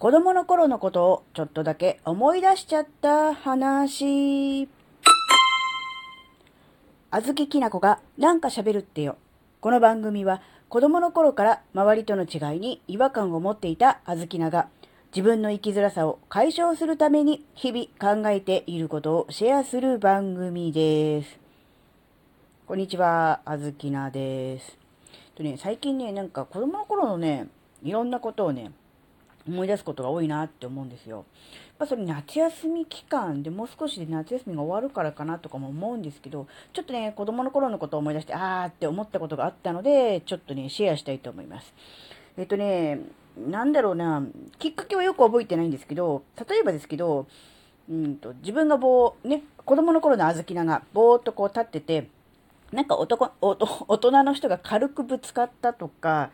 子供の頃のことをちょっとだけ思い出しちゃった話。あずききなこがなんか喋るってよ。この番組は子供の頃から周りとの違いに違和感を持っていたあずきなが自分の生きづらさを解消するために日々考えていることをシェアする番組です。こんにちは、あずきなです。とね、最近ね、なんか子供の頃のね、いろんなことをね、思い出すことが多いなって思うんですよ。やっぱそれ夏休み期間でもう少しで夏休みが終わるからかなとかも思うんですけど、ちょっとね、子供の頃のことを思い出して、あーって思ったことがあったので、ちょっとね、シェアしたいと思います。えっとね、なんだろうな、きっかけはよく覚えてないんですけど、例えばですけど、うんと、自分が棒、ね、子供の頃のあずきながぼーっとこう立ってて、なんか男、大人の人が軽くぶつかったとか、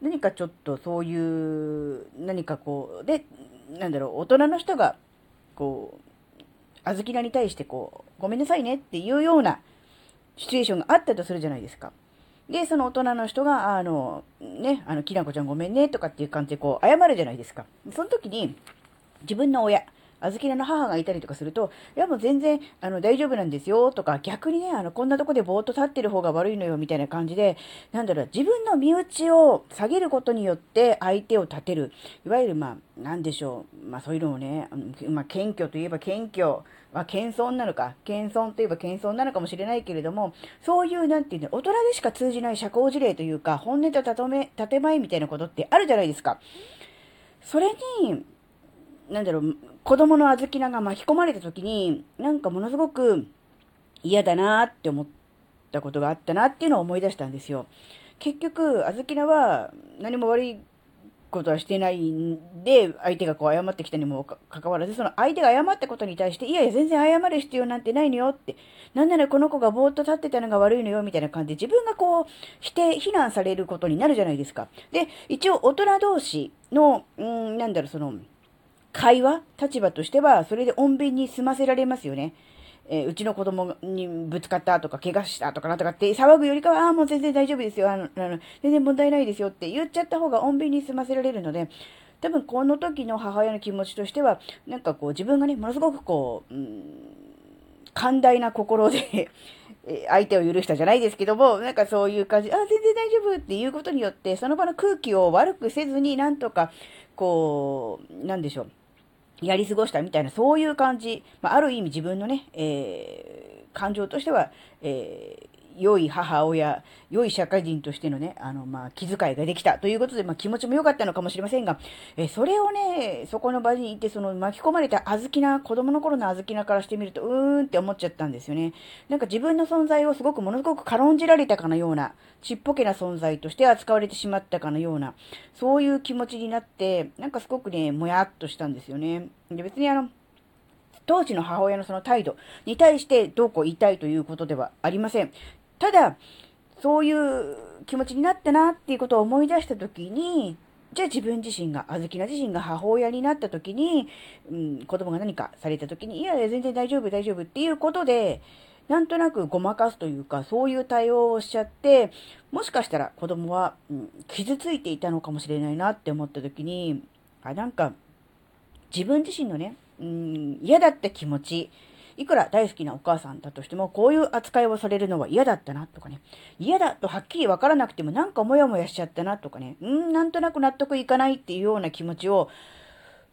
何かちょっとそういう、何かこう、で、なんだろう、大人の人が、こう、あずきなに対してこう、ごめんなさいねっていうようなシチュエーションがあったとするじゃないですか。で、その大人の人が、あの、ね、あの、きなこちゃんごめんねとかっていう感じでこう、謝るじゃないですか。その時に、自分の親、あずきなの母がいたりとかすると、いやもう全然、あの、大丈夫なんですよ、とか、逆にね、あの、こんなとこでぼーっと立ってる方が悪いのよ、みたいな感じで、なんだろう、自分の身内を下げることによって相手を立てる。いわゆる、まあ、なんでしょう、まあそういうのをね、まあ、謙虚といえば謙虚、ま、謙遜なのか、謙遜といえば謙遜なのかもしれないけれども、そういう、なんていうの、大人でしか通じない社交辞令というか、本音と建前みたいなことってあるじゃないですか。それに、なんだろう、子供の小豆菜が巻き込まれた時に、なんかものすごく嫌だなって思ったことがあったなっていうのを思い出したんですよ。結局、小豆菜は何も悪いことはしてないんで、相手がこう謝ってきたにもかかわらず、その相手が謝ったことに対して、いやいや、全然謝る必要なんてないのよって、なんならこの子がぼーっと立ってたのが悪いのよ、みたいな感じで、自分がこう、否定、非難されることになるじゃないですか。で、一応大人同士の、うん、なんだろう、その、会話、立場としては、それで穏便に済ませられますよね。えー、うちの子供にぶつかったとか、怪我したとかなんとかって騒ぐよりかは、ああ、もう全然大丈夫ですよ。あの、あの全然問題ないですよって言っちゃった方が穏便に済ませられるので、多分この時の母親の気持ちとしては、なんかこう自分がね、ものすごくこう、うん、寛大な心で相手を許したじゃないですけども、なんかそういう感じ、あ、全然大丈夫っていうことによって、その場の空気を悪くせずに、なんとか、こう、なんでしょう。やり過ごしたみたいな、そういう感じ。まあ、ある意味自分のね、えー、感情としては、えー、良い母親、良い社会人としてのね、あの、まあ、気遣いができたということで、まあ、気持ちも良かったのかもしれませんが、えそれをね、そこの場にいて、その巻き込まれた小豆な、子供の頃の小豆なからしてみると、うーんって思っちゃったんですよね。なんか自分の存在をすごくものすごく軽んじられたかのような、ちっぽけな存在として扱われてしまったかのような、そういう気持ちになって、なんかすごくね、もやっとしたんですよね。で、別にあの、当時の母親のその態度に対してどうこう言いたいということではありません。ただ、そういう気持ちになったなっていうことを思い出したときに、じゃあ自分自身が、あずきな自身が母親になったときに、うん、子供が何かされたときに、いやいや全然大丈夫大丈夫っていうことで、なんとなくごまかすというか、そういう対応をしちゃって、もしかしたら子供は、うん、傷ついていたのかもしれないなって思ったときに、あ、なんか、自分自身のね、うん、嫌だった気持ち、いくら大好きなお母さんだとしても、こういう扱いをされるのは嫌だったなとかね、嫌だとはっきりわからなくてもなんかモヤモヤしちゃったなとかね、うんなんとなく納得いかないっていうような気持ちを、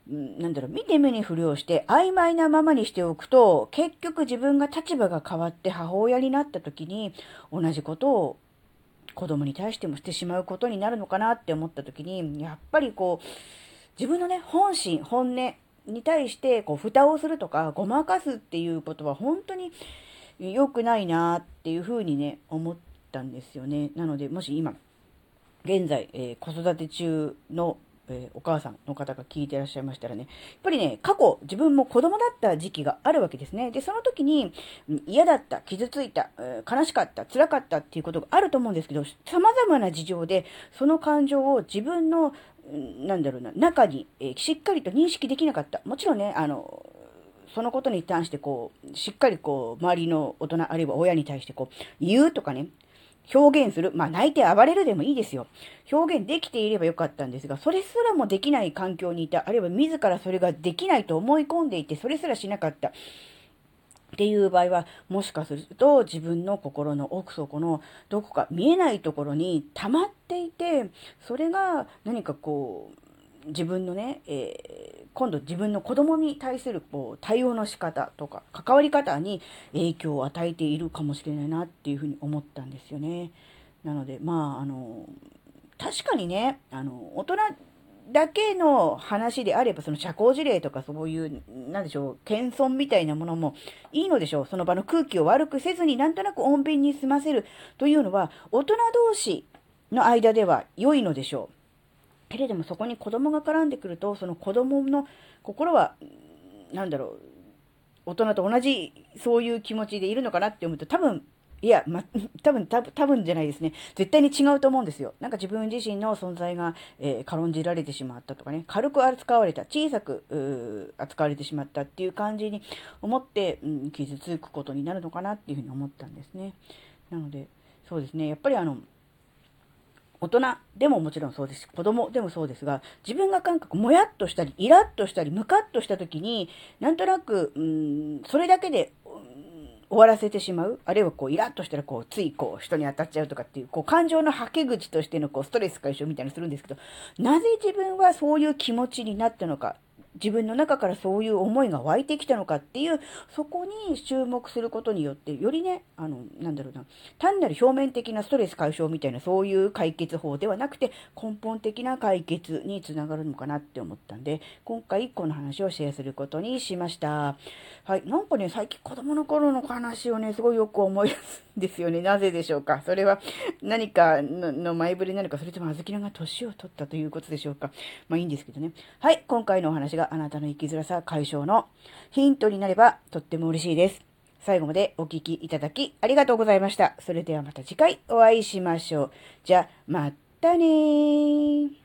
なんだろう、見て目に不良して曖昧なままにしておくと、結局自分が立場が変わって母親になった時に、同じことを子供に対してもしてしまうことになるのかなって思った時に、やっぱりこう、自分のね、本心、本音、に対してこう蓋をするとかごまかすっていうことは本当に良くないなっていうふうにね思ったんですよね。なのでもし今現在、えー、子育て中のえー、お母さんの方が聞いてらっしゃいましたらね、やっぱりね、過去、自分も子供だった時期があるわけですね。で、その時に、嫌だった、傷ついた、え、悲しかった、辛かったっていうことがあると思うんですけど、様々な事情で、その感情を自分のなんだろうな、中に、えー、しっかりと認識できなかった。もちろんね、あの、そのことに関してこう、しっかりこう、周りの大人、あるいは親に対してこう、言うとかね、表現する。まあ、泣いて暴れるでもいいですよ。表現できていればよかったんですが、それすらもできない環境にいた。あるいは自らそれができないと思い込んでいて、それすらしなかった。っていう場合は、もしかすると自分の心の奥底のどこか見えないところに溜まっていて、それが何かこう、自分のね、えー、今度自分の子供に対するこう対応の仕方とか関わり方に影響を与えているかもしれないなっていうふうに思ったんですよね。なので、まあ、あの、確かにね、あの、大人だけの話であれば、その社交辞令とかそういう、なんでしょう、謙遜みたいなものもいいのでしょう。その場の空気を悪くせずになんとなく穏便に済ませるというのは、大人同士の間では良いのでしょう。けれどもそこに子供が絡んでくると、その子供の心は、なんだろう、大人と同じそういう気持ちでいるのかなって思うと、多分、いや、ま、多分、多分、多分じゃないですね。絶対に違うと思うんですよ。なんか自分自身の存在が、えー、軽んじられてしまったとかね、軽く扱われた、小さく、扱われてしまったっていう感じに思って、うん、傷つくことになるのかなっていうふうに思ったんですね。なので、そうですね。やっぱりあの、大人でももちろんそうですし、子供でもそうですが、自分が感覚、もやっとしたり、イラッとしたり、ムカッとした時に、なんとなく、うん、それだけで、終わらせてしまう。あるいはこう、イラッとしたらこう、ついこう、人に当たっちゃうとかっていう、こう、感情のはけ口としてのこう、ストレス解消みたいにするんですけど、なぜ自分はそういう気持ちになったのか、自分の中からそういう思いが湧いてきたのかっていう、そこに注目することによって、よりね、あの、なんだろうな、単なる表面的なストレス解消みたいなそういう解決法ではなくて、根本的な解決につながるのかなって思ったんで、今回この話をシェアすることにしました。はい、なんかね、最近子供の頃の話をね、すごいよく思い出すんですよね。なぜでしょうか？それは何かの前触れなのか、それともあずきなが年を取ったということでしょうか？まあいいんですけどね。はい、今回のお話があなたの生きづらさ解消のヒントになればとっても嬉しいです。最後までお聴きいただきありがとうございました。それではまた次回お会いしましょう。じゃあ、またねー。